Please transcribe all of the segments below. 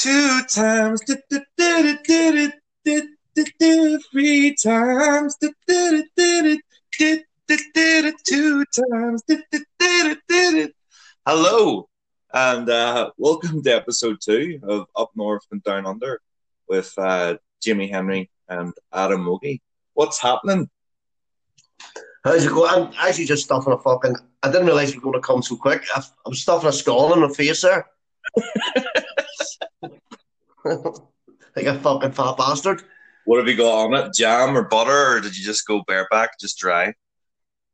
two times, did did did did did did did three times, did did did did did did two times, did did did did. Hello, and uh, welcome to episode two of Up North and Down Under with uh, Jimmy Henry and Adam Mogi. What's happening? How's it going? I'm actually just stuffing a fucking. I didn't realize you were going to come so quick. i am stuffing a skull in my face there. like a fucking fat bastard. What have you got on it? Jam or butter, or did you just go bareback, just dry?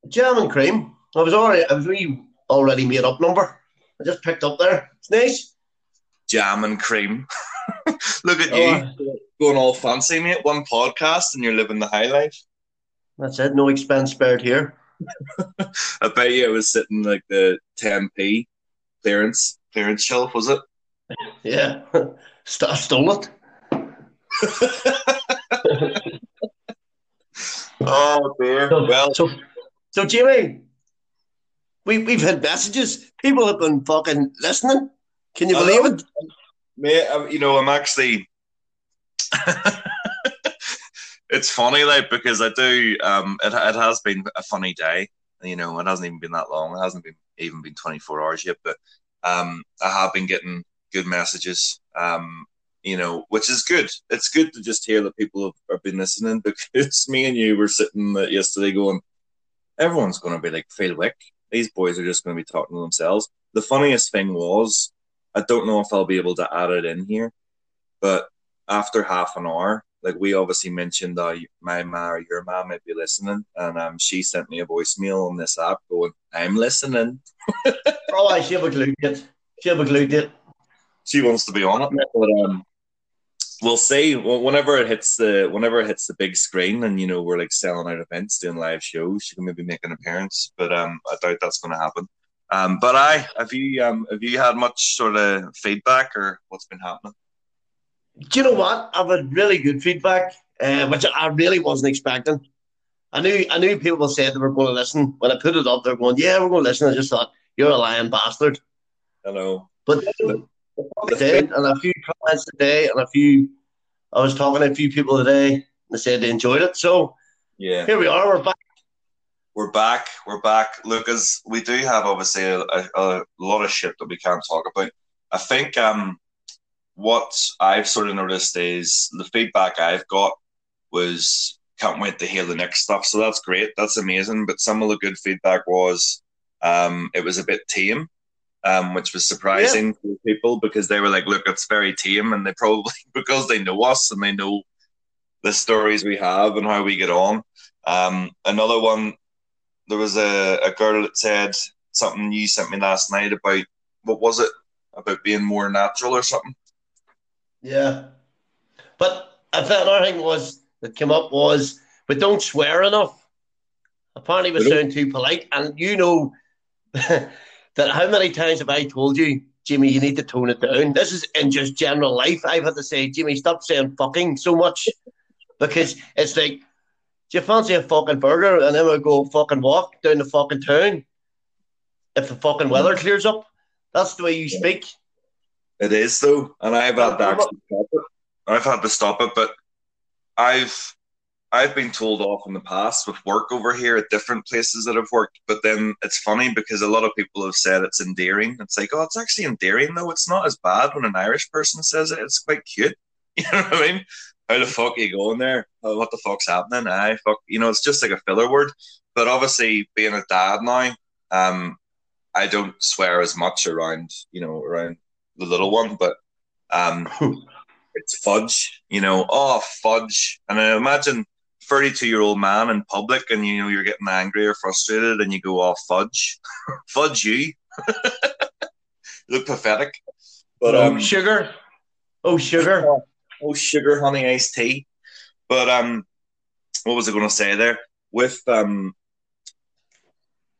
Jam and cream. I was already. I was really already made up number. I just picked up there. It's nice. Jam and cream. Look at you Oh, going all fancy, mate. One podcast, and you're living the high life. that's it. No expense spared here. I bet you it was sitting like the 10p clearance clearance shelf, was it? Yeah, St- I stole it. Oh dear. Well, So, so Jimmy, we we've had messages. People have been fucking listening. Can you believe it? mate, you know, I'm actually. it's funny, like because I do. Um, it it has been a funny day. You know, it hasn't even been that long. It hasn't been even been 24 hours yet, but um, I have been getting good messages. Um, you know, which is good. It's good to just hear that people have, have been listening because me and you were sitting uh, yesterday going, everyone's going to be like Phil Wick. These boys are just going to be talking to themselves. The funniest thing was, I don't know if I'll be able to add it in here, but after half an hour, like we obviously mentioned that my ma or your mom might be listening, and um, she sent me a voicemail on this app going, "I'm listening." Oh, I should have glued it. Should have glued it. She wants to be on it, but um, we'll see. Whenever it hits the whenever it hits the big screen, and you know we're like selling out events, doing live shows, she can maybe make an appearance, but um, I doubt that's going to happen. Um, but I have you um have you had much sort of feedback or what's been happening? Do you know what? I've had really good feedback, uh, which I really wasn't expecting. I knew I knew people said they were going to listen. When I put it up, they're going, "Yeah, we're going to listen." I just thought, "You're a lying bastard," I know. but they did, and a few comments today, and a few. I was talking to a few people today. and They said they enjoyed it. So Yeah. here we are. We're back. We're back. We're back. Lucas, we do have obviously a, a, a lot of shit that we can't talk about. I think um, what I've sort of noticed is the feedback I've got was can't wait to hear the next stuff. So that's great. That's amazing. But some of the good feedback was um, it was a bit tame, um, which was surprising to people because they were like, look, it's very tame. And they probably, because they know us and they know the stories we have and how we get on. Um, another one there was a, a girl that said something you sent me last night about what was it about being more natural or something Yeah, but I thought another thing was that came up was we don't swear enough. Apparently, we sound too polite, and you know that how many times have I told you, Jimmy, you need to tone it down. This is in just general life. I've had to say, Jimmy, stop saying fucking so much because it's like, do you fancy a fucking burger? And then we'll go fucking walk down the fucking town if the fucking weather mm-hmm. clears up. That's the way you speak. it is though and i've had to actually stop it i've had to stop it but i've i've been told off in the past with work over here at different places that i've worked but then it's funny because a lot of people have said it's endearing it's like oh it's actually endearing though it's not as bad when an irish person says it it's quite cute you know what i mean how the fuck are you going there? Oh, what the fuck's happening? I fuck, you know, it's just like a filler word. But obviously, being a dad now, um, I don't swear as much around, you know, around the little one. But um, it's fudge, you know. Oh, fudge! And I imagine thirty-two-year-old man in public, and you know, you're getting angry or frustrated, and you go, "Oh, fudge, fudge you." look pathetic. But oh, um, sugar. Oh, sugar. oh sugar honey iced tea. But um, what was I going to say there? With um,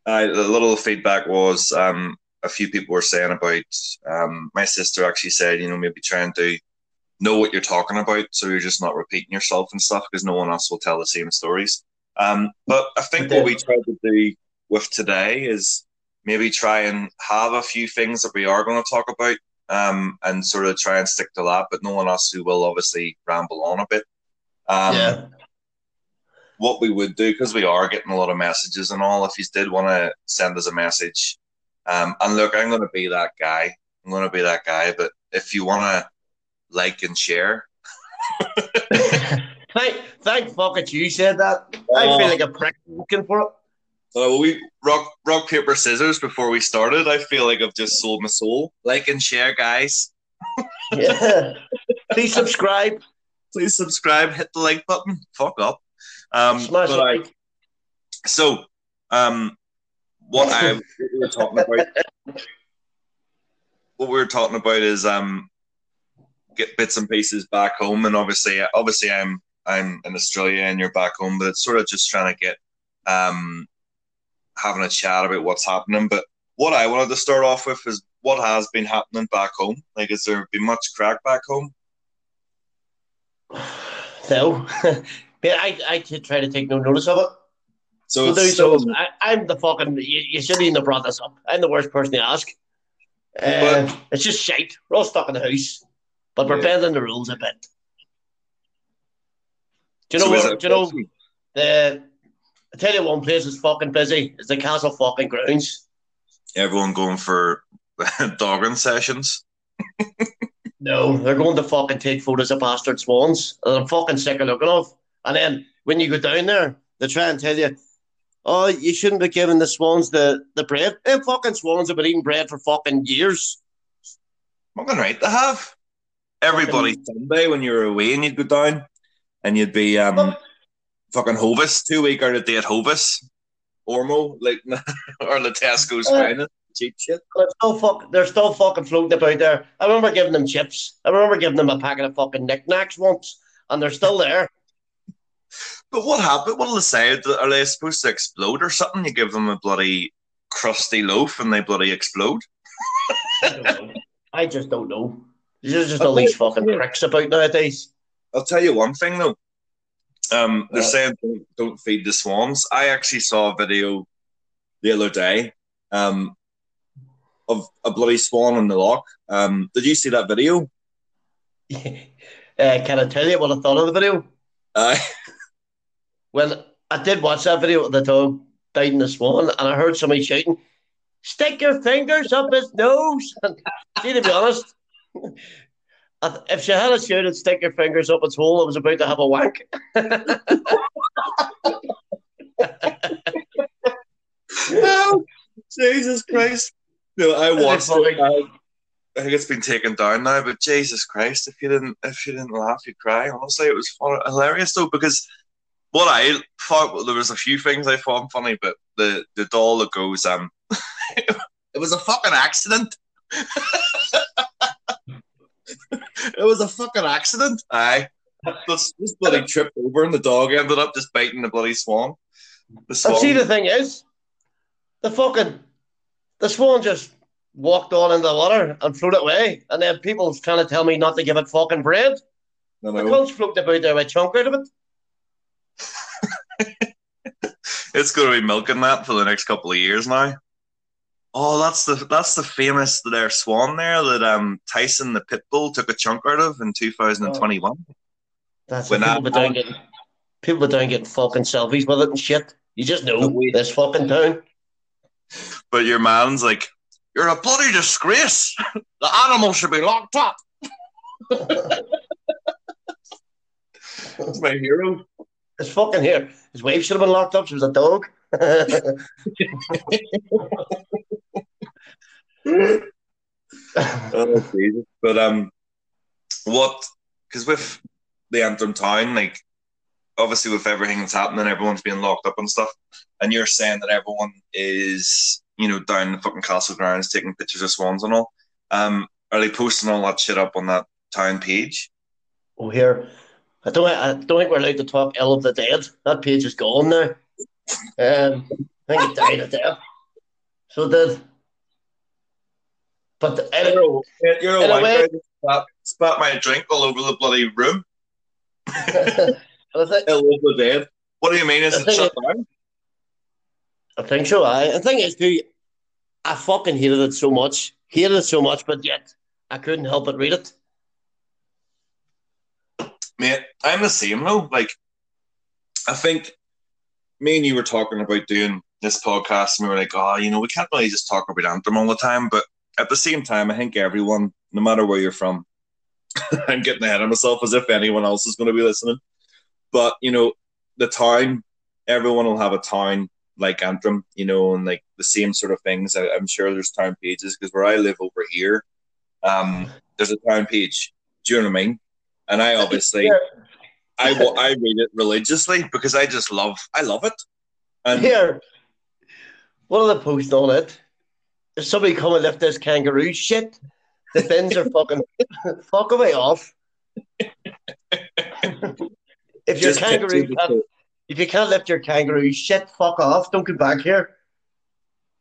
I, a little feedback was um, a few people were saying about um, my sister actually said, you know, maybe trying to know what you're talking about, so you're just not repeating yourself and stuff because no one else will tell the same stories. Um, but I think what we tried to do with today is maybe try and have a few things that we are going to talk about um, and sort of try and stick to that, but knowing us who will obviously ramble on a bit. Um, yeah. What we would do, because we are getting a lot of messages and all, if you did want to send us a message, um, and look, I'm going to be that guy. I'm going to be that guy, but if you want to like and share. thank, thank fuck it, you said that. I feel like a prick looking for it. Uh, we rock rock paper scissors before we started. I feel like I've just sold my soul. Like and share, guys. yeah. Please subscribe. Please subscribe. Hit the like button. Fuck up. Um, Smash but I, so um, what I what we were talking about. what we were talking about is um, get bits and pieces back home, and obviously, obviously, I'm I'm in Australia and you're back home, but it's sort of just trying to get um having a chat about what's happening. But what I wanted to start off with is what has been happening back home. Like, has there been much crack back home? No, I I try to take no notice of it. So, so, so I, am the fucking. You, you, shouldn't even have brought this up. I'm the worst person to ask. Uh, but, it's just shite. We're all stuck in the house, but we're yeah. bending the rules a bit. Do you know so what? Do you know the I tell you one place is fucking busy. It's the Castle fucking grounds. Everyone going for dogging sessions. no, they're going to fucking take photos of bastard swans. And I'm fucking sick of looking of. And then when you go down there, they try and tell you, oh, you shouldn't be giving the swans the, the bread. Them fucking swans have been eating bread for fucking years. Fucking right to have. Everybody Sunday when you were away and you'd go down and you'd be um fucking Hovis, two week out of date Hovis, Ormo, like or the Tesco's uh, finest cheap shit. They're still, fuck, they're still fucking floating about there. I remember giving them chips. I remember giving them a packet of fucking Nik Naks once, and they're still there. But what happened? What will they say? Are they supposed to explode or something? You give them a bloody crusty loaf and they bloody explode? I, I just don't know. There's just all these fucking pricks about nowadays. I'll tell you one thing though. Um, they're saying don't, don't, feed the swans. I actually saw a video the other day um, of a bloody swan in the lock. Um, did you see that video? uh, can I tell you what I thought of the video? Uh, well, I did watch that video of the dog died in the swan, and I heard somebody shouting, "Stick your fingers up his nose." see, to be honest, if she had a shouted, stick your fingers up its hole, I was about to have a wank. no, Jesus Christ. No, I watched it. I, I, think it's been taken down now, but Jesus Christ, if you didn't if you didn't laugh, you'd cry. Honestly, it was fun, hilarious though, because what I thought well, there was a few things I found funny, but the the doll that goes um it was a fucking accident. it was a fucking accident. Aye. This, this bloody tripped over and the dog ended up just biting the bloody swan. The swan. And see, the thing is, the fucking the swan just walked on in the water and floated away, and then people's trying to tell me not to give it fucking bread. No, no. The cunt's floated about there with a chunk out of it. it's going to be milking that for the next couple of years now. Oh, that's the that's the famous their swan there that um Tyson the Pitbull took a chunk out of in 2021. That's when people, that, don't get people don't get fucking selfies with it and shit. You just know this fucking town. But your man's like, you're a bloody disgrace. The animal should be locked up. That's my hero. It's fucking here. His wife should have been locked up. She was a dog. oh, Jesus. But um, what? Because with the Antrim town, like obviously with everything that's happening, everyone's being locked up and stuff. And you're saying that everyone is, you know, down the fucking castle grounds taking pictures of swans and all. Um, are they posting all that shit up on that town page? Oh, here. I don't. I don't think we're allowed to talk ill of the dead. That page is gone now. Um, I think it died of death. So did. But you're a, you're a white guy spat, my drink all over the bloody room. Illegal dead. What do you mean? Is it shut down? I think so. I, the thing is, too, I fucking hated it so much. Hated it so much, but yet I couldn't help but read it. Mate, I'm the same though. Like, I think me and you were talking about doing this podcast, and we were like, oh, you know, we can't really just talk about Antrim all the time. But at the same time, I think everyone, no matter where you're from, I'm getting ahead of myself as if anyone else is going to be listening. But, you know, the town, everyone will have a town like Antrim, you know, and like the same sort of things. I, am sure there's town pages because where I live over here, um, there's a town page. Do you know what I mean? And I obviously, I I read it religiously because I just love, I love it. And here, what are the posts on it? If somebody come and lift this kangaroo shit, the bins are fucking fuck away off. if your kangaroo can't, if you can't lift your kangaroo shit, fuck off. Don't come back here.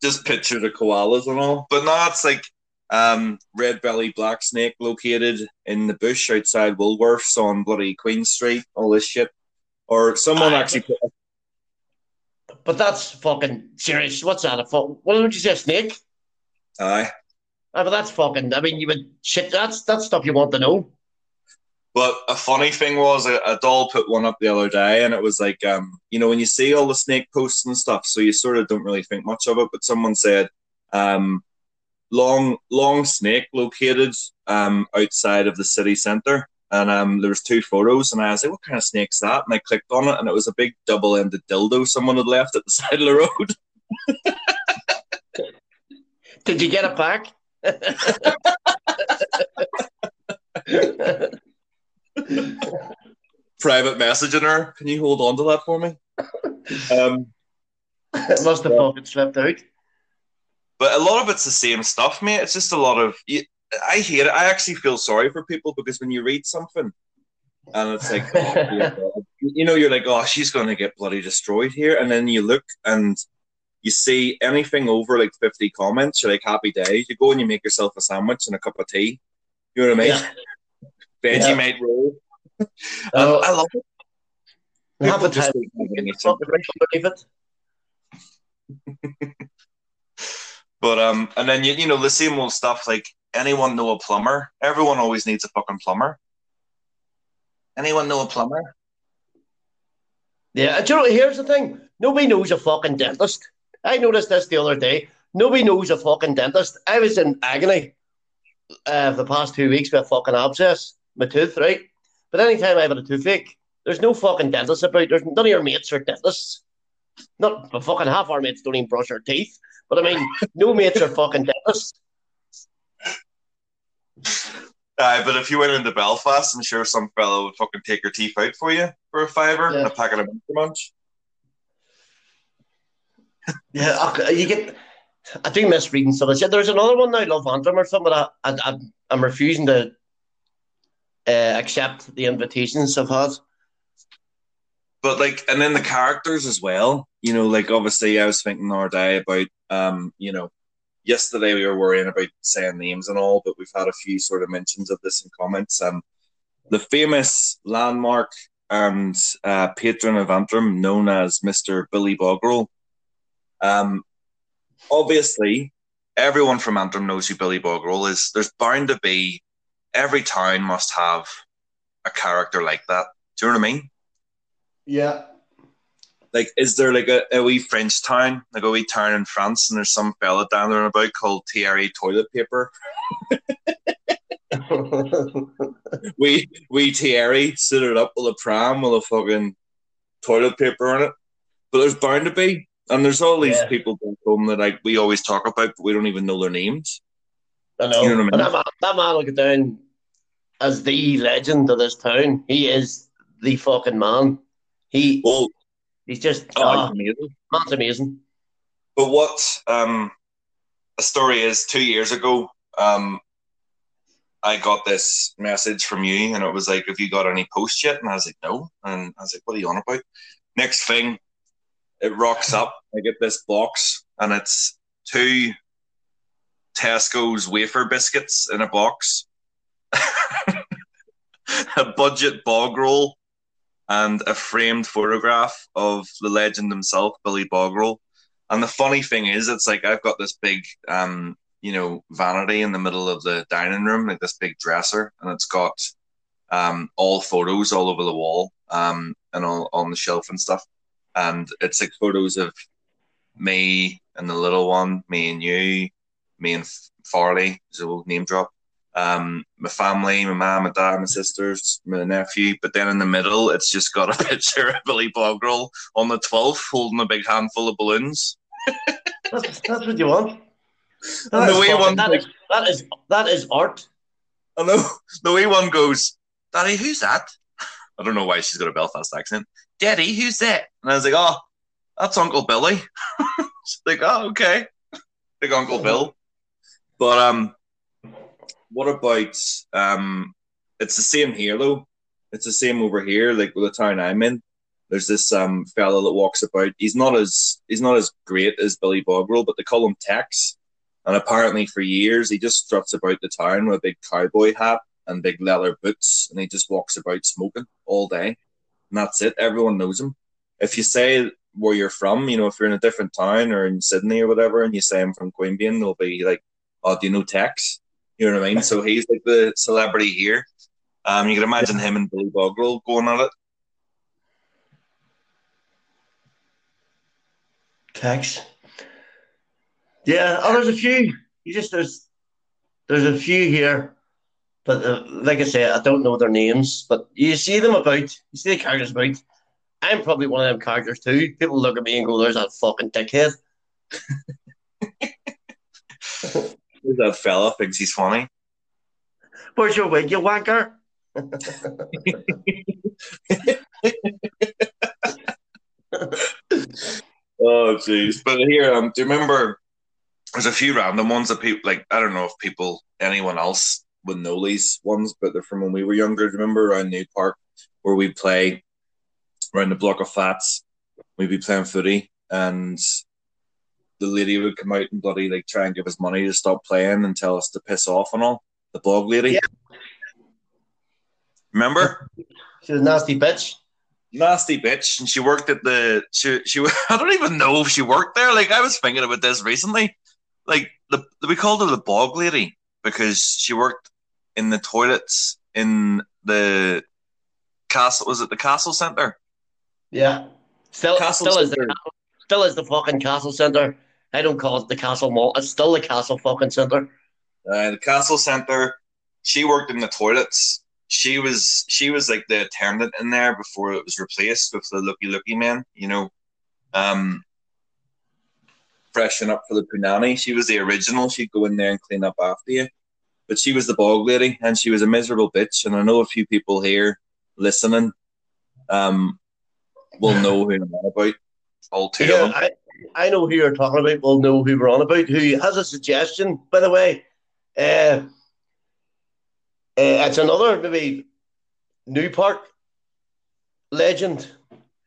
Just picture the koalas and all. But now it's like um, red belly black snake located in the bush outside Woolworths on bloody Queen Street, all this shit. Or someone actually put but that's fucking serious. What's that? A fuck? What would you say? Snake? Aye. Aye, but that's fucking. I mean, you would shit. That's that's stuff you want to know. But a funny thing was, a, a doll put one up the other day, and it was like, um, you know, when you see all the snake posts and stuff, so you sort of don't really think much of it. But someone said, um, long long snake located um outside of the city centre and um, there was two photos, and I was like, "What kind of snake's that?" And I clicked on it, and it was a big double-ended dildo someone had left at the side of the road. Did you get it back? Private messaging her. Can you hold on to that for me? Um, it must have fucking slipped out. But a lot of it's the same stuff, mate. It's just a lot of I hate it. I actually feel sorry for people because when you read something and it's like, oh, you know, you're like, oh, she's going to get bloody destroyed here. And then you look and you see anything over like 50 comments, you're like, happy days. You go and you make yourself a sandwich and a cup of tea. You know what I mean? Yeah. Vegemite yeah. roll. Oh. I love it. Have a time. Believe it. but um, and then you you know the same old stuff like anyone know a plumber? Everyone always needs a fucking plumber. Anyone know a plumber? Yeah, do you know, here's the thing. Nobody knows a fucking dentist. I noticed this the other day. Nobody knows a fucking dentist. I was in agony uh, the past two weeks with a fucking abscess, my tooth, right? But anytime I have a toothache, there's no fucking dentist about. There's none of your mates are dentists. Not fucking half our mates don't even brush their teeth. But I mean, no mates are fucking dentists. Uh, but if you went into Belfast, I'm sure some fellow would fucking take your teeth out for you for a fiver yeah. and a packet of munch. yeah, you get. I do miss reading some of this. There's another one now, Love Antrim or something. I, I, I'm refusing to uh, accept the invitations I've had. But like, and then the characters as well. You know, like obviously, I was thinking other day about, um, you know, yesterday we were worrying about saying names and all, but we've had a few sort of mentions of this in comments. Um, the famous landmark and uh, patron of Antrim, known as Mr. Billy Bogrel. Um, obviously, everyone from Antrim knows who Billy Bogrel is. There's bound to be every town must have a character like that. Do you know what I mean? Yeah like is there like a, a wee French town, like a wee town in France, and there's some fella down there about called Thierry Toilet Paper? we we Thierry suited up with a pram with a fucking toilet paper on it. But there's bound to be. And there's all these yeah. people back home that like we always talk about, but we don't even know their names. I know. You know I mean? that, man, that man will get down as the legend of this town. He is the fucking man. He well, He's just oh, oh amazing. Man's amazing. But what um, a story is two years ago, um, I got this message from you, and it was like, "Have you got any posts yet?" And I was like, "No." And I was like, "What are you on about?" Next thing, it rocks up. I get this box, and it's two Tesco's wafer biscuits in a box, a budget bog roll, and a framed photograph of the legend himself, Billy Bogrel. And the funny thing is, it's like I've got this big, um, you know, vanity in the middle of the dining room, like this big dresser, and it's got um, all photos all over the wall um, and all on the shelf and stuff. And it's like photos of me and the little one, me and you, me and Farley, so name drop. Um, my family, my mom, my dad, my sisters, my nephew. But then in the middle, it's just got a picture of Billy Bogrell on the 12th holding a big handful of balloons. that's, that's what you want. That, is, fucking, one, that, is, that is that is art. I know. The way one goes, Daddy, who's that? I don't know why she's got a Belfast accent. Daddy, who's that? And I was like, oh, that's Uncle Billy. she's like, oh, okay. Big Uncle Bill. But um, what about um? It's the same here though. It's the same over here. Like with the town I'm in, there's this um fella that walks about. He's not as he's not as great as Billy Bogrell, but they call him Tex. And apparently, for years, he just struts about the town with a big cowboy hat and big leather boots, and he just walks about smoking all day. And that's it. Everyone knows him. If you say where you're from, you know, if you're in a different town or in Sydney or whatever, and you say I'm from Queanbeyan, they'll be like, "Oh, do you know Tex?" You know what I mean? So he's like the celebrity here. Um, you can imagine him and Billy Bogrell going at it. Tex. Yeah, oh, there's a few. You just there's there's a few here, but uh, like I say, I don't know their names. But you see them about. You see the characters about. I'm probably one of them characters too. People look at me and go, "There's that fucking dickhead." That fella? Thinks he's funny. Where's your wig, you wanker? oh jeez! But here, um, do you remember there's a few random ones that people like. I don't know if people, anyone else would know these ones, but they're from when we were younger. Remember around New Park where we play around the block of flats, we'd be playing footy, and the lady would come out and bloody like try and give us money to stop playing and tell us to piss off and all. The blog lady. Yeah. Remember? She was a nasty bitch. Nasty bitch, and she worked at the. She she. I don't even know if she worked there. Like I was thinking about this recently like the we called her the bog lady because she worked in the toilets in the castle. Was it the castle center? Yeah, still, castle still is the still is the fucking castle center. I don't call it the castle mall. It's still the castle fucking center. Uh, the castle center. She worked in the toilets. She was she was like the attendant in there before it was replaced with the looky looky man. You know, um, freshen up for the punani. She was the original. She'd go in there and clean up after you. But she was the bog lady, and she was a miserable bitch. And I know a few people here listening um, will know who I'm about. All two yeah, I, I know who you're talking about. We'll know who we're on about. Who has a suggestion, by the way? Uh, uh, it's another maybe New Park legend,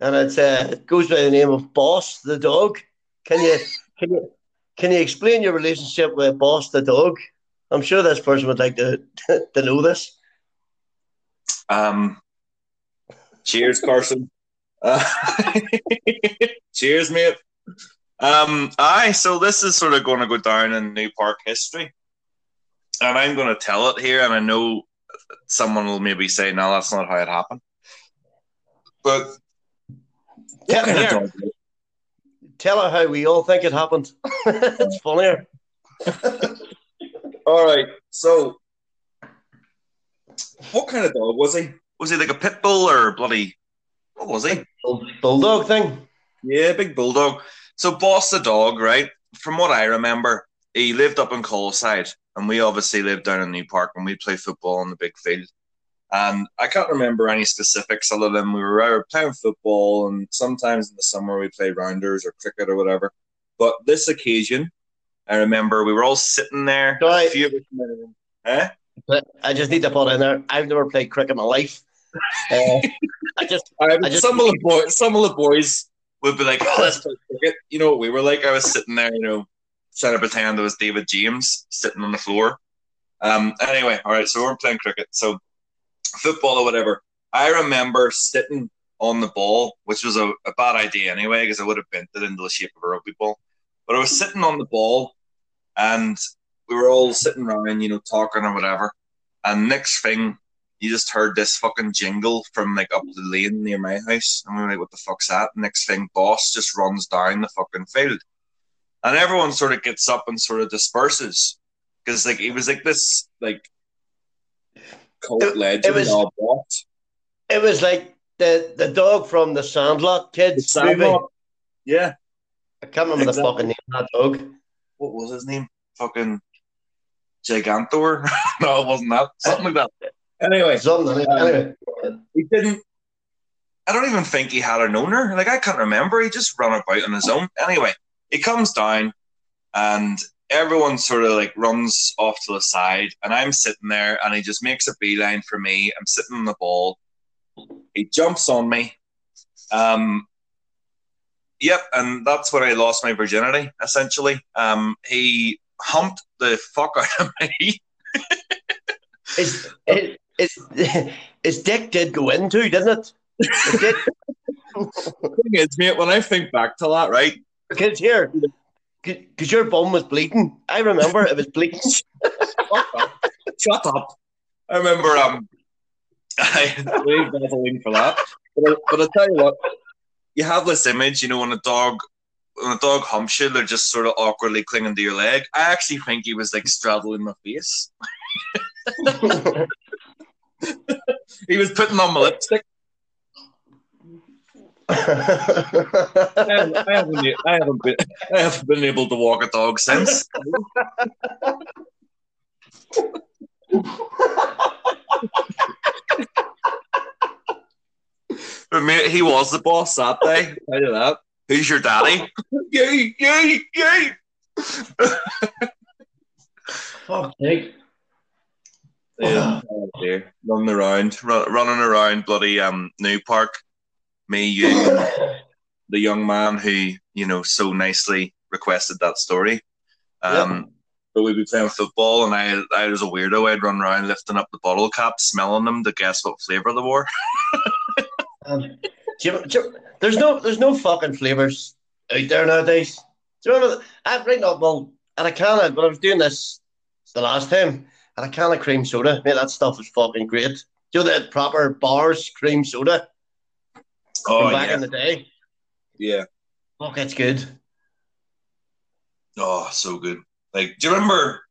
and it's uh, it goes by the name of Boss the dog. Can you can you can you explain your relationship with Boss the dog? I'm sure this person would like to to know this. Um, cheers, Carson. Uh, cheers, mate. Um, aye, so this is sort of going to go down in New Park history, and I'm going to tell it here, and I know someone will maybe say, "No, that's not how it happened." But kind tell her how we all think it happened. it's funnier. all right. So, what kind of dog was he? Was he like a pit bull or bloody? What was he? Bulldog thing. Yeah, big bulldog. So, boss the dog, right? From what I remember, he lived up in Caulside, and we obviously lived down in New Park, and we play football on the big field. And I can't remember any specifics other than we were playing football, and sometimes in the summer we play rounders or cricket or whatever. But this occasion, I remember we were all sitting there. So I, few eh? I just need to put in there. I've never played cricket in my life. Uh, I just, I, I just some of the boys, some of the boys would be like, "Oh, let's play cricket." You know, we were like, I was sitting there, you know, trying to pretend it was David James sitting on the floor. Um. Anyway, all right. So we're playing cricket. So football or whatever, I remember sitting on the ball, which was a, a bad idea anyway, because I would have bent it into the shape of a rugby ball. But I was sitting on the ball, and we were all sitting around, you know, talking or whatever. And next thing, you just heard this fucking jingle from like up the lane near my house. And we were like, what the fuck's that? Next thing, boss just runs down the fucking field. And everyone sort of gets up and sort of disperses. Because like it was like this like cult It- legend it was- all boss. It was like the the dog from the Sandlot kids movie. Sandlot. Yeah. I can't remember Exactly. the fucking name of that dog. What was his name? Fucking Gigantor? no, it wasn't that. Something like that. Anyway, Something. Um, he didn't. I don't even think he had an owner. Like I can't remember. He just ran about on his own. Anyway, he comes down, and everyone sort of like runs off to the side, and I'm sitting there, and he just makes a beeline for me. I'm sitting on the ball. He jumps on me. Um. Yep, and that's when I lost my virginity. Essentially, um, he humped the fuck out of me. his, his, his, his dick did go in too, didn't it? It did. thing is, mate, when I think back to that, right? Because here, because your bum was bleeding. I remember it was bleeding. Shut up. I remember um I way battling for that. But, I, but I'll tell you what, you have this image, you know, when a dog when a dog humps you, they're just sort of awkwardly clinging to your leg. I actually think he was like straddling my face. He was putting on my lipstick. I haven't, I haven't, I haven't been I haven't been able to walk a dog since. But mate, he was the boss that day. I'll tell you that. Who's your daddy? yay, yay, yay! Fuck, Nick. Yeah, oh. Running around, run, running around bloody um New Park. Me, you, the young man who you know so nicely requested that story. Um, but we'd be playing football, and I, I was a weirdo. I'd run around lifting up the bottle caps, smelling them to guess what flavor they were. Um, do you- do you- there's no there's no fucking flavors out there nowadays. Do you remember? I right now, well, and I can of, when I was doing this the last time, and a can of cream soda. Mate, that stuff was fucking great. Do you know the proper Barr's cream soda from oh, back in the day? yeah. Fuck, it's good. Oh, so good. Like, do you remember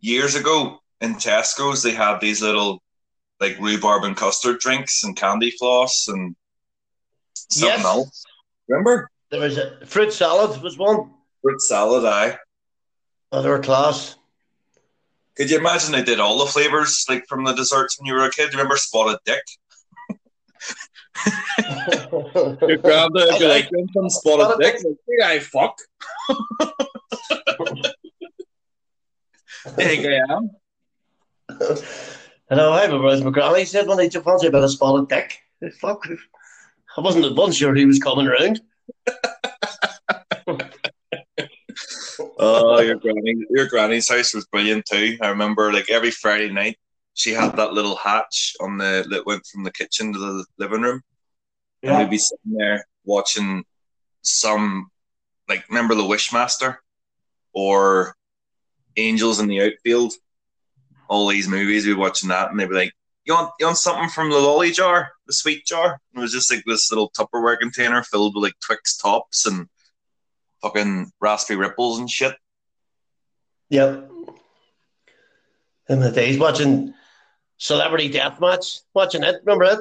years ago in Tesco's they had these little like rhubarb and custard drinks and candy floss and something Yes. else? Remember? There was a fruit salad was one. Fruit salad, aye. Oh, they were class. Could you imagine they did all the flavors like from the desserts when you were a kid? Do you remember spotted dick? Your granddad would be like, "You want some spotted Spotted dick? Like, "Yeah, I fuck. You think I am? I know, I remember as my granny said when they took fancy about a spotted dick. Fuck. I wasn't, wasn't sure he was coming around. Oh, your granny, your granny's house was brilliant too. I remember like every Friday night she had that little hatch on the that went from the kitchen to the living room, and we'd be sitting there watching some like remember the Wishmaster or Angels in the Outfield. All these movies, we'd be watching that, and they'd be like, "You want you want something from the lolly jar, the sweet jar?" And it was just like this little Tupperware container filled with like Twix tops and fucking raspberry ripples and shit. Yep. In the days watching Celebrity Deathmatch, watching it, remember it?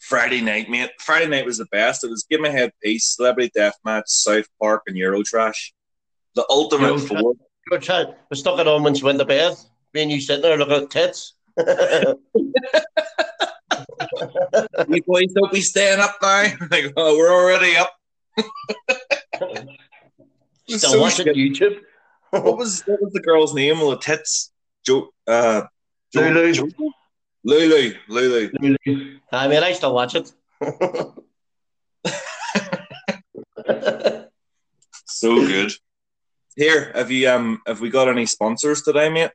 Friday night, mate. Friday night was the best. It was Give Me a Head Peace, Celebrity Deathmatch, South Park, and Eurotrash. The ultimate Eurotrash. four. Trying, we stuck it on when she went to bed. Me and you sitting there looking at tits. You boys don't be staying up now. Like, oh, we're already up. Still so watching shit. YouTube. What was what was the girl's name tits? Jo uh Jo- Lolo. Jo- Lolo. Lolo. I mean, I still watch it. So good. Here, have you um have we got any sponsors today, mate?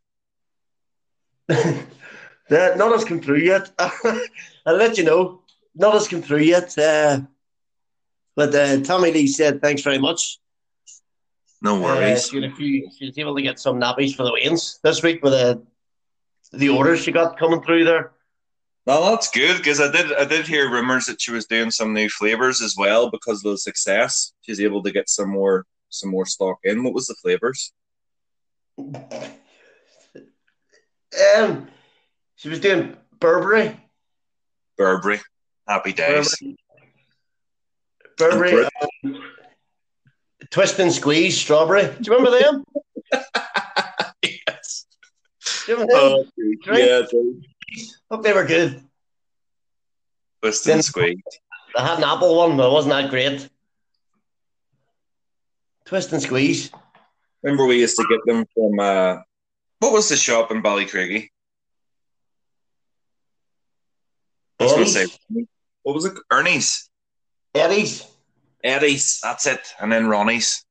The, none has come through yet. I'll let you know. None has come through yet. Uh, but uh, Tommy Lee said, thanks very much. No Uh, worries. she, had a few, she was able to get some nappies for the weans this week with the the orders she got coming through there. Well, that's good because I did I did hear rumors that she was doing some new flavors as well because of the success. She's able to get some more some more stock in. What was the flavors? Um, she was doing Burberry, Burberry. Happy days. Burberry, Burberry um, Twist and Squeeze Strawberry. Do you remember them? yes. Do you remember them? Oh, yeah, dude. Hope they were good. Twist and Squeeze. I had an apple one, but it wasn't that great. Twist and Squeeze. Remember, we used to get them from uh, what was the shop in Ballycraigie? I was going to say, what was it? Ernie's. Eddie's. Eddie's. That's it. And then Ronnie's.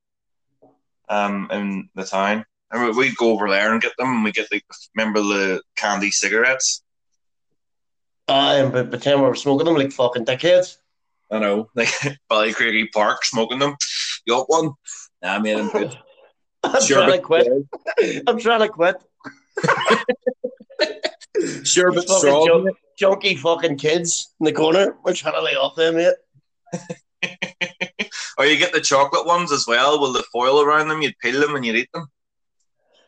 Um, in the town, and we'd go over there and get them. And we get like, remember the candy cigarettes? I uh, but pretend we were smoking them like fucking dickheads. I know, like Ballycraigie Park, smoking them. You got one? Nah, I made good. I'm sure trying to quit. I'm trying to quit. sure, but strong. Junk, junky fucking kids in the corner. We're trying to lay off them, mate. or you get the chocolate ones as well with the foil around them. You'd peel them and you'd eat them.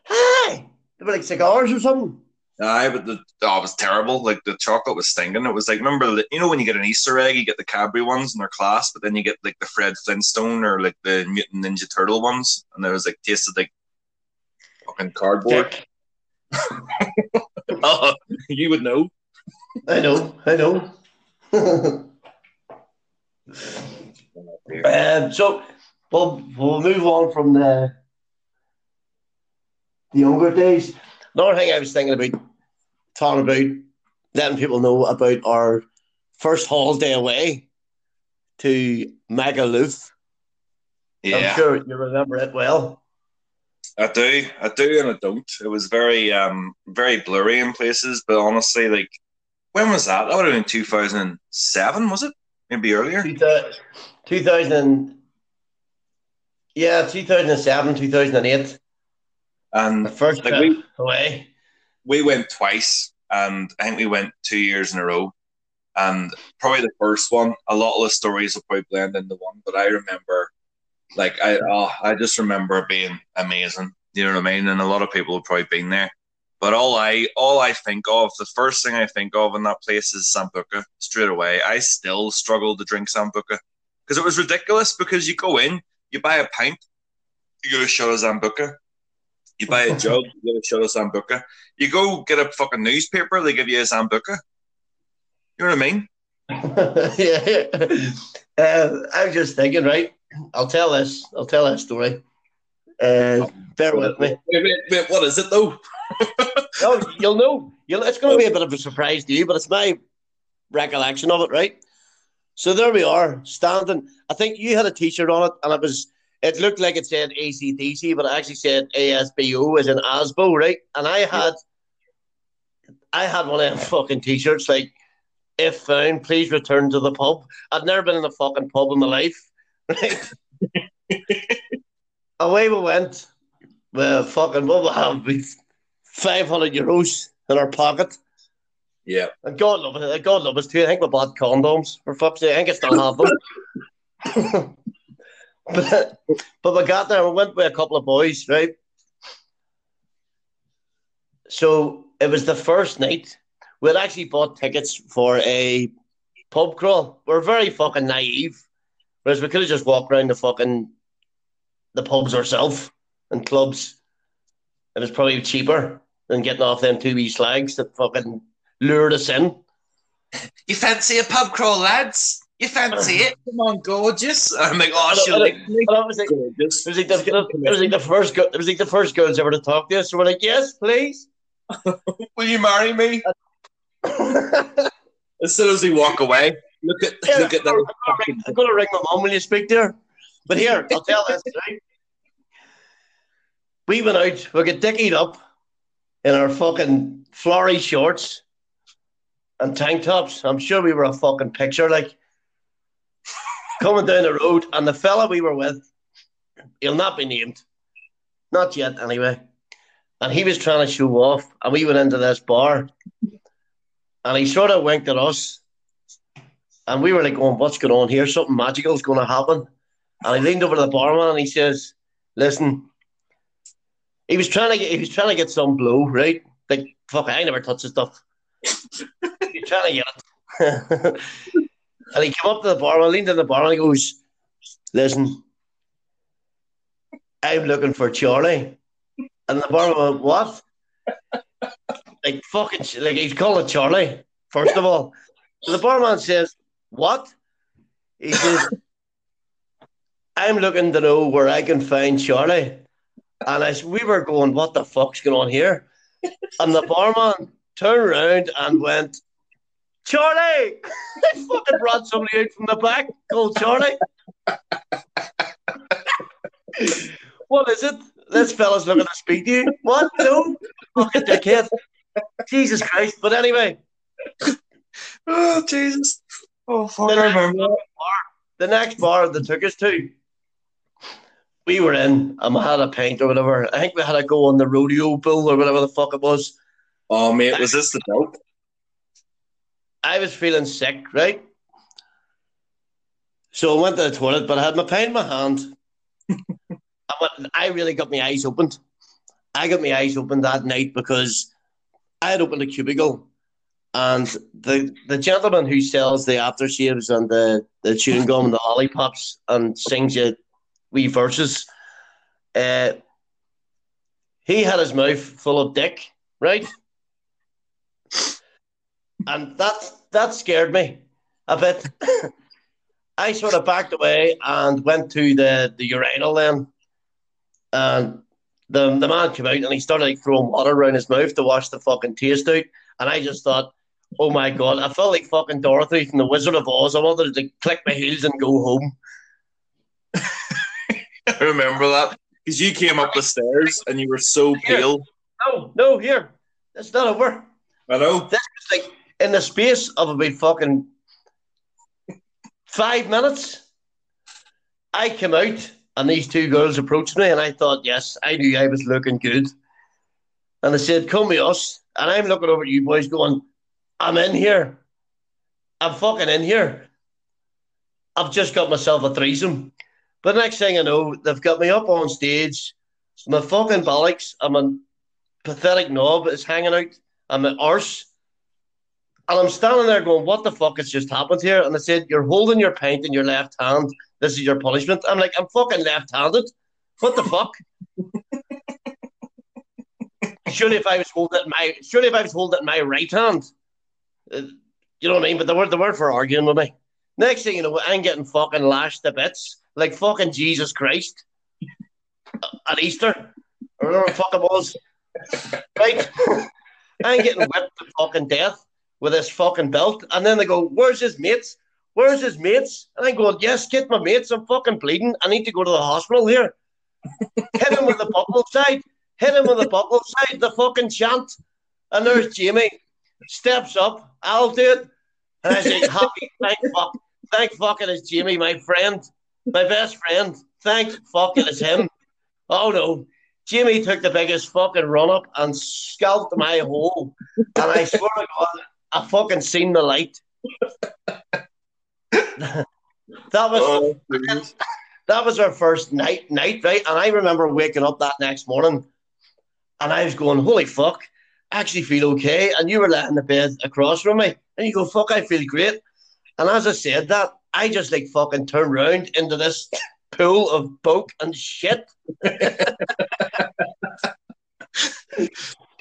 Hi, they were like cigars or something. Aye, but the oh, it was terrible. Like the chocolate was stinging. It was like remember the, you know when you get an Easter egg, you get the Cadbury ones and they're class, but then you get like the Fred Flintstone or like the Mutant Ninja Turtle ones, and there was like tasted like fucking cardboard. oh, you would know. I know. I know. um, so we'll we'll move on from the the younger days. Another thing I was thinking about talking about letting people know about our first holiday away to Magaluf. Yeah. I'm sure you remember it well. I do, I do, and I don't. It was very, um, very blurry in places, but honestly, like, when was that? That would have been two thousand seven, was it? Maybe earlier. Two thousand. Yeah, two thousand and seven, two thousand and eight. And the first like, we, away. We went twice, and I think we went two years in a row. And probably the first one, a lot of the stories will probably blend into one, but I remember, like, I oh, I just remember being amazing. You know what I mean? And a lot of people have probably been there. But all I all I think of, the first thing I think of in that place is Sambuca straight away. I still struggle to drink Sambuca because it was ridiculous. Because you go in, you buy a pint, you get a shot of Sambuca, you buy a jug, you get a shot of Sambuca. You go get a fucking newspaper, they give you a Sambuca. You know what I mean? yeah. Uh, I was just thinking, right? I'll tell this. I'll tell that story. Uh, bear with me. Wait, wait, wait, what is it though? oh, you'll know. You'll, it's going to be a bit of a surprise to you, but it's my recollection of it, right? So there we are, standing. I think you had a T-shirt on it, and it was. It looked like it said ACDC, but it actually said ASBO as in ASBO, right? And I had, I had one of them fucking T-shirts like, "If found, please return to the pub." I'd never been in a fucking pub in my life, right? Away we went. Well, fucking what we have? We 500 euros in our pocket. Yeah. And God love it. God love us too. I think we bought condoms for fuck's sake. I think I still have them. but, but we got there we went with a couple of boys, right? So it was the first night. We'd actually bought tickets for a pub crawl. We are very fucking naive. Whereas we could have just walked around the fucking the pubs ourselves and clubs. It was probably cheaper than getting off them two wee slags that fucking lured us in. You fancy a pub crawl, lads? You fancy it? Come on, gorgeous. I'm like, oh, shit. Like, it was like, it was like the, it was like the first girl, it was like the first girls ever to talk to us. So we're like, yes, please. Will you marry me? as soon as we walk away, look at yeah, look at that. I'm gonna ring my mom when you speak to her. But here, I'll tell this, right? We went out, we got dickied up in our fucking flory shorts and tank tops. I'm sure we were a fucking picture, like coming down the road, and the fella we were with, he'll not be named, Not yet, anyway. And he was trying to show off, and we went into this bar, and he sort of winked at us, and we were like going, "What's going on here? Something magical is going to happen." And he leaned over to the barman and he says, "Listen." He was trying to get he was trying to get some blow, right? Like fuck, I never touch the stuff. Trying to get it. and he came up to the barman, leaned in the bar, and he goes, Listen, I'm looking for Charlie. And the barman went, What? like fucking like he's called it Charlie, first of all. So the barman says, What? He says, I'm looking to know where I can find Charlie. And as we were going, what the fuck's going on here? And the barman turned around and went, Charlie! I fucking brought somebody out from the back called Charlie. what is it? This fella's looking to speak to you. What? No? Fucking dickhead. Jesus Christ. But anyway. Oh, Jesus. Oh, fuck, I remember bar, the next bar that took us to, we were in and we had a pint or whatever. I think we had to go on the rodeo bull or whatever the fuck it was. Oh, mate, was this the dope? I was feeling sick, right? So I went to the toilet, but I had my pint in my hand. I, went, I really got my eyes opened. I got my eyes opened that night because I had opened a cubicle and the the gentleman who sells the aftershaves and the, the chewing gum and the lollipops and sings you wee verses, uh, he had his mouth full of dick, right? And that that scared me a bit. I sort of backed away and went to the the urinal then, and the the man came out and he started like throwing water around his mouth to wash the fucking taste out, and I just thought, oh my god, I felt like fucking Dorothy from the Wizard of Oz. I wanted to click my heels and go home. I remember that because you came up the stairs and you were so pale. No, no, here, it's not over. I know. This was like in the space of about fucking five minutes, I came out and these two girls approached me, and I thought, yes, I knew I was looking good. And they said, Come with us. And I'm looking over at you boys going, I'm in here. I'm fucking in here. I've just got myself a threesome. But next thing I know, they've got me up on stage. My fucking bollocks, I'm a pathetic knob is hanging out. I'm an arse. And I'm standing there going, what the fuck has just happened here? And they said, you're holding your pint in your left hand. This is your punishment. I'm like, I'm fucking left-handed. What the fuck? surely if I was holding my, surely if I was holding my right hand, uh, you know what I mean? But they were, they were for arguing with me. Next thing you know, I'm getting fucking lashed to bits like fucking Jesus Christ at Easter or whatever the fuck it was. Right? I'm getting whipped to fucking death with this fucking belt. And then they go, Where's his mates? Where's his mates? And I go, Yes, get my mates. I'm fucking bleeding. I need to go to the hospital here. Hit him with the buckle side. Hit him with the buckle side, the fucking chant. And there's Jamie. Steps up. I'll do it. And I say, Happy, thank fuck. Thank fuck it is Jamie, my friend. My best friend. Thank fuck it is him. Oh no. Jimmy took the biggest fucking run up and scalped my hole. And I swear to God, I fucking seen the light. that was Oh, that was our first night night, right? And I remember waking up that next morning and I was going, Holy fuck, I actually feel okay. And you were laying in the bed across from me, and you go, Fuck, I feel great. And as I said that, I just like fucking turned around into this pool of boke and shit.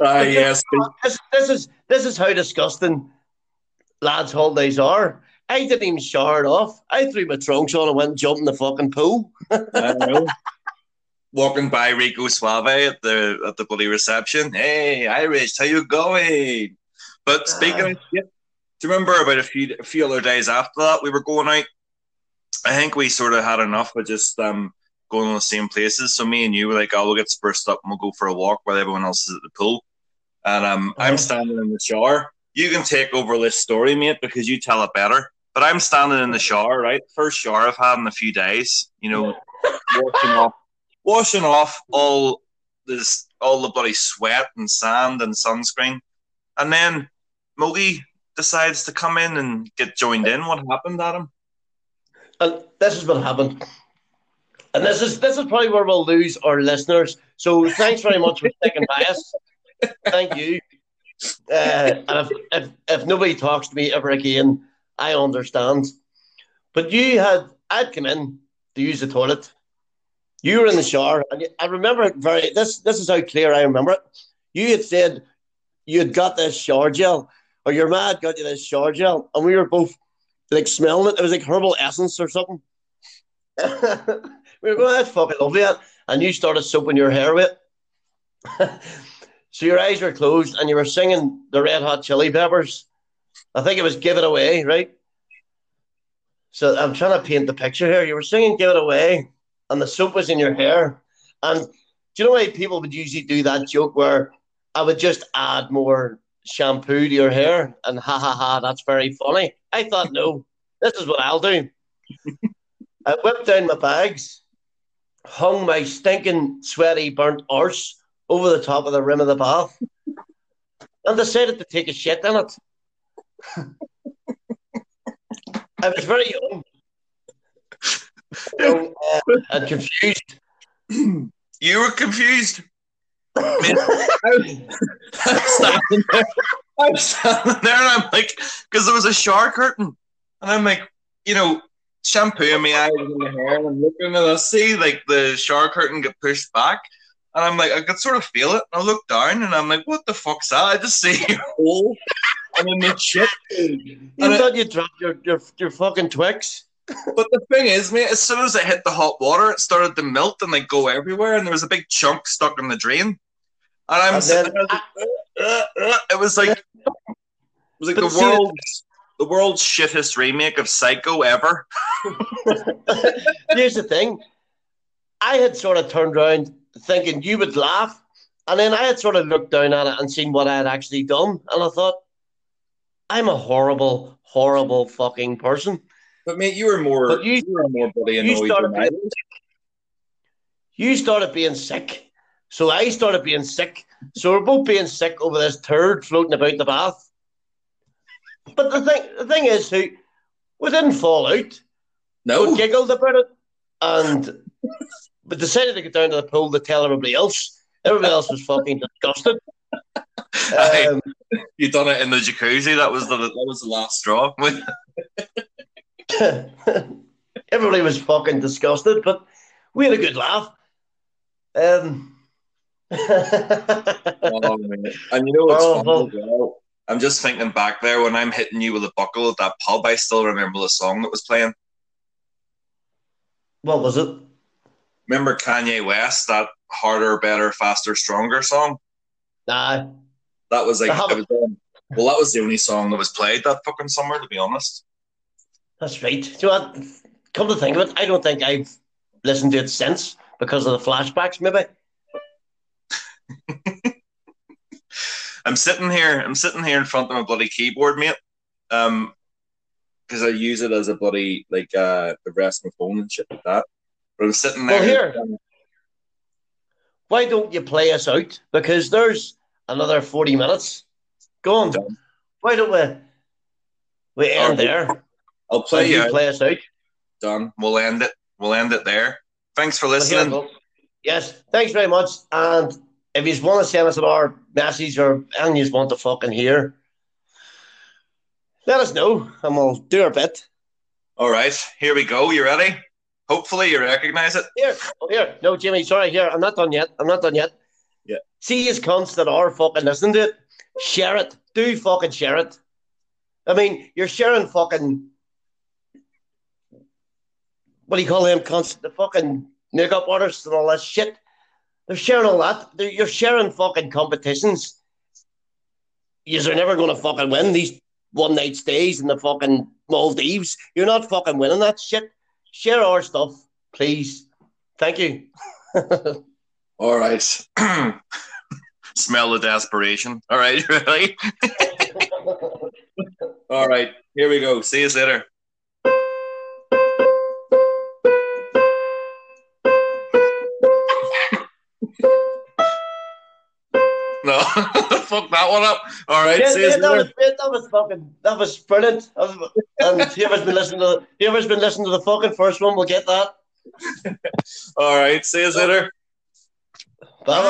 Ah, yes. This, this is this is how disgusting lads' holidays are. I didn't even shower it off. I threw my trunks on and went and jumped in the fucking pool. I know. Walking by Rico Suave at the at the bloody reception. Hey, Irish, how you going? But speaking of shit, do you remember about a few a few other days after that we were going out? I think we sort of had enough of just um going on the same places. So me and you were like, oh, we'll get spruced up and we'll go for a walk while everyone else is at the pool. And um, I'm Uh-huh. standing in the shower. You can take over this story, mate, because you tell it better. But I'm standing in the shower, right? First shower I've had in a few days. You know, washing off, washing off all this, all the bloody sweat and sand and sunscreen, and then Mogi decides to come in and get joined in. What happened, Adam? And this is what happened. And this is this is probably where we'll lose our listeners. So thanks very much for sticking by us. Thank you. Uh, and if, if if nobody talks to me ever again, I understand. But you had I'd come in to use the toilet. You were in the shower, and I remember it very. This this is how clear I remember it. You had said you had got this shower gel, or your mad got you this shower gel, and we were both like smelling it. It was like herbal essence or something. we were going, that's fucking lovely. And you started soaping your hair with it. so your eyes were closed and you were singing the Red Hot Chili Peppers. I think it was Give It Away, right? So I'm trying to paint the picture here. You were singing Give It Away and the soap was in your hair. And do you know why people would usually do that joke where I would just add more shampoo to your hair and ha ha ha, that's very funny. I thought, no, this is what I'll do. I whipped down my bags, hung my stinking, sweaty, burnt arse over the top of the rim of the bath, and decided to take a shit in it. I was very young, uh, and confused. You were confused. I am standing there. I'm standing there, and I'm like, because there was a shower curtain, and I'm like, you know, shampooing my eyes and my hair, and I'm looking and I see like the shower curtain get pushed back, and I'm like, I could sort of feel it. I look down, and I'm like, what the fuck's that? I just see a hole. and in the shit. You and thought it, you dropped your, your your fucking Twix. But the thing is, mate, as soon as it hit the hot water, it started to melt and like go everywhere, and there was a big chunk stuck in the drain. And I'm and then, there, uh, uh, it was like it was like the world's the world's shittest remake of Psycho ever. Here's the thing. I had sort of turned around thinking you would laugh, and then I had sort of looked down at it and seen what I had actually done, and I thought, I'm a horrible, horrible fucking person. But mate, you were more but you, you were more bloody annoyed you started, being, you started being sick. So I started being sick. So we're both being sick over this turd floating about the bath. But the thing, the thing is, who we didn't fall out. No, we giggled about it, and we decided to get down to the pool to tell everybody else. Everybody else was fucking disgusted. Um, you done it in the jacuzzi. That was the that was the last straw. everybody was fucking disgusted, but we had a good laugh. Um, oh, and you know what's oh, funny well? I'm just thinking back there when I'm hitting you with a buckle at that pub. I still remember the song that was playing. What was it? Remember Kanye West that harder, better, faster, stronger song? Nah. That was like was, um, well, that was the only song that was played that fucking summer. To be honest. That's right. Do you know what? Come to think of it, I don't think I've listened to it since because of the flashbacks. Maybe. I'm sitting here. I'm sitting here in front of my bloody keyboard, mate. Um, because I use it as a bloody like uh to rest my phone and shit like that. But I'm sitting there. Well, here. Why don't you play us out? Because there's another forty minutes. Go on. Done. Why don't we? We end right. there. I'll play you. Play us out. Done. We'll end it. We'll end it there. Thanks for listening. Well, yes. Thanks very much. And if you want to send us our message or anything you want to fucking hear, let us know and we'll do our bit. All right, here we go. You ready? Hopefully you recognize it. Here, oh, here. No, Jimmy, sorry, here. I'm not done yet. I'm not done yet. Yeah. See his cunts that are fucking listening to it. Share it. Do fucking share it. I mean, you're sharing fucking what do you call them cunts? The fucking makeup artists and all that shit. They're sharing all that. They're, you're sharing fucking competitions. You're never going to fucking win these one night stays in the fucking Maldives. You're not fucking winning that shit. Share our stuff, please. Thank you. all right. Smell the desperation. All right, ready? all right, here we go. See you later. No, fuck that one up. All right, Yeah, see yeah, that was great. That was fucking. That was brilliant. That was- And whoever's been listening to whoever's been listening to the fucking first one will get that. All right, see you later. Bye.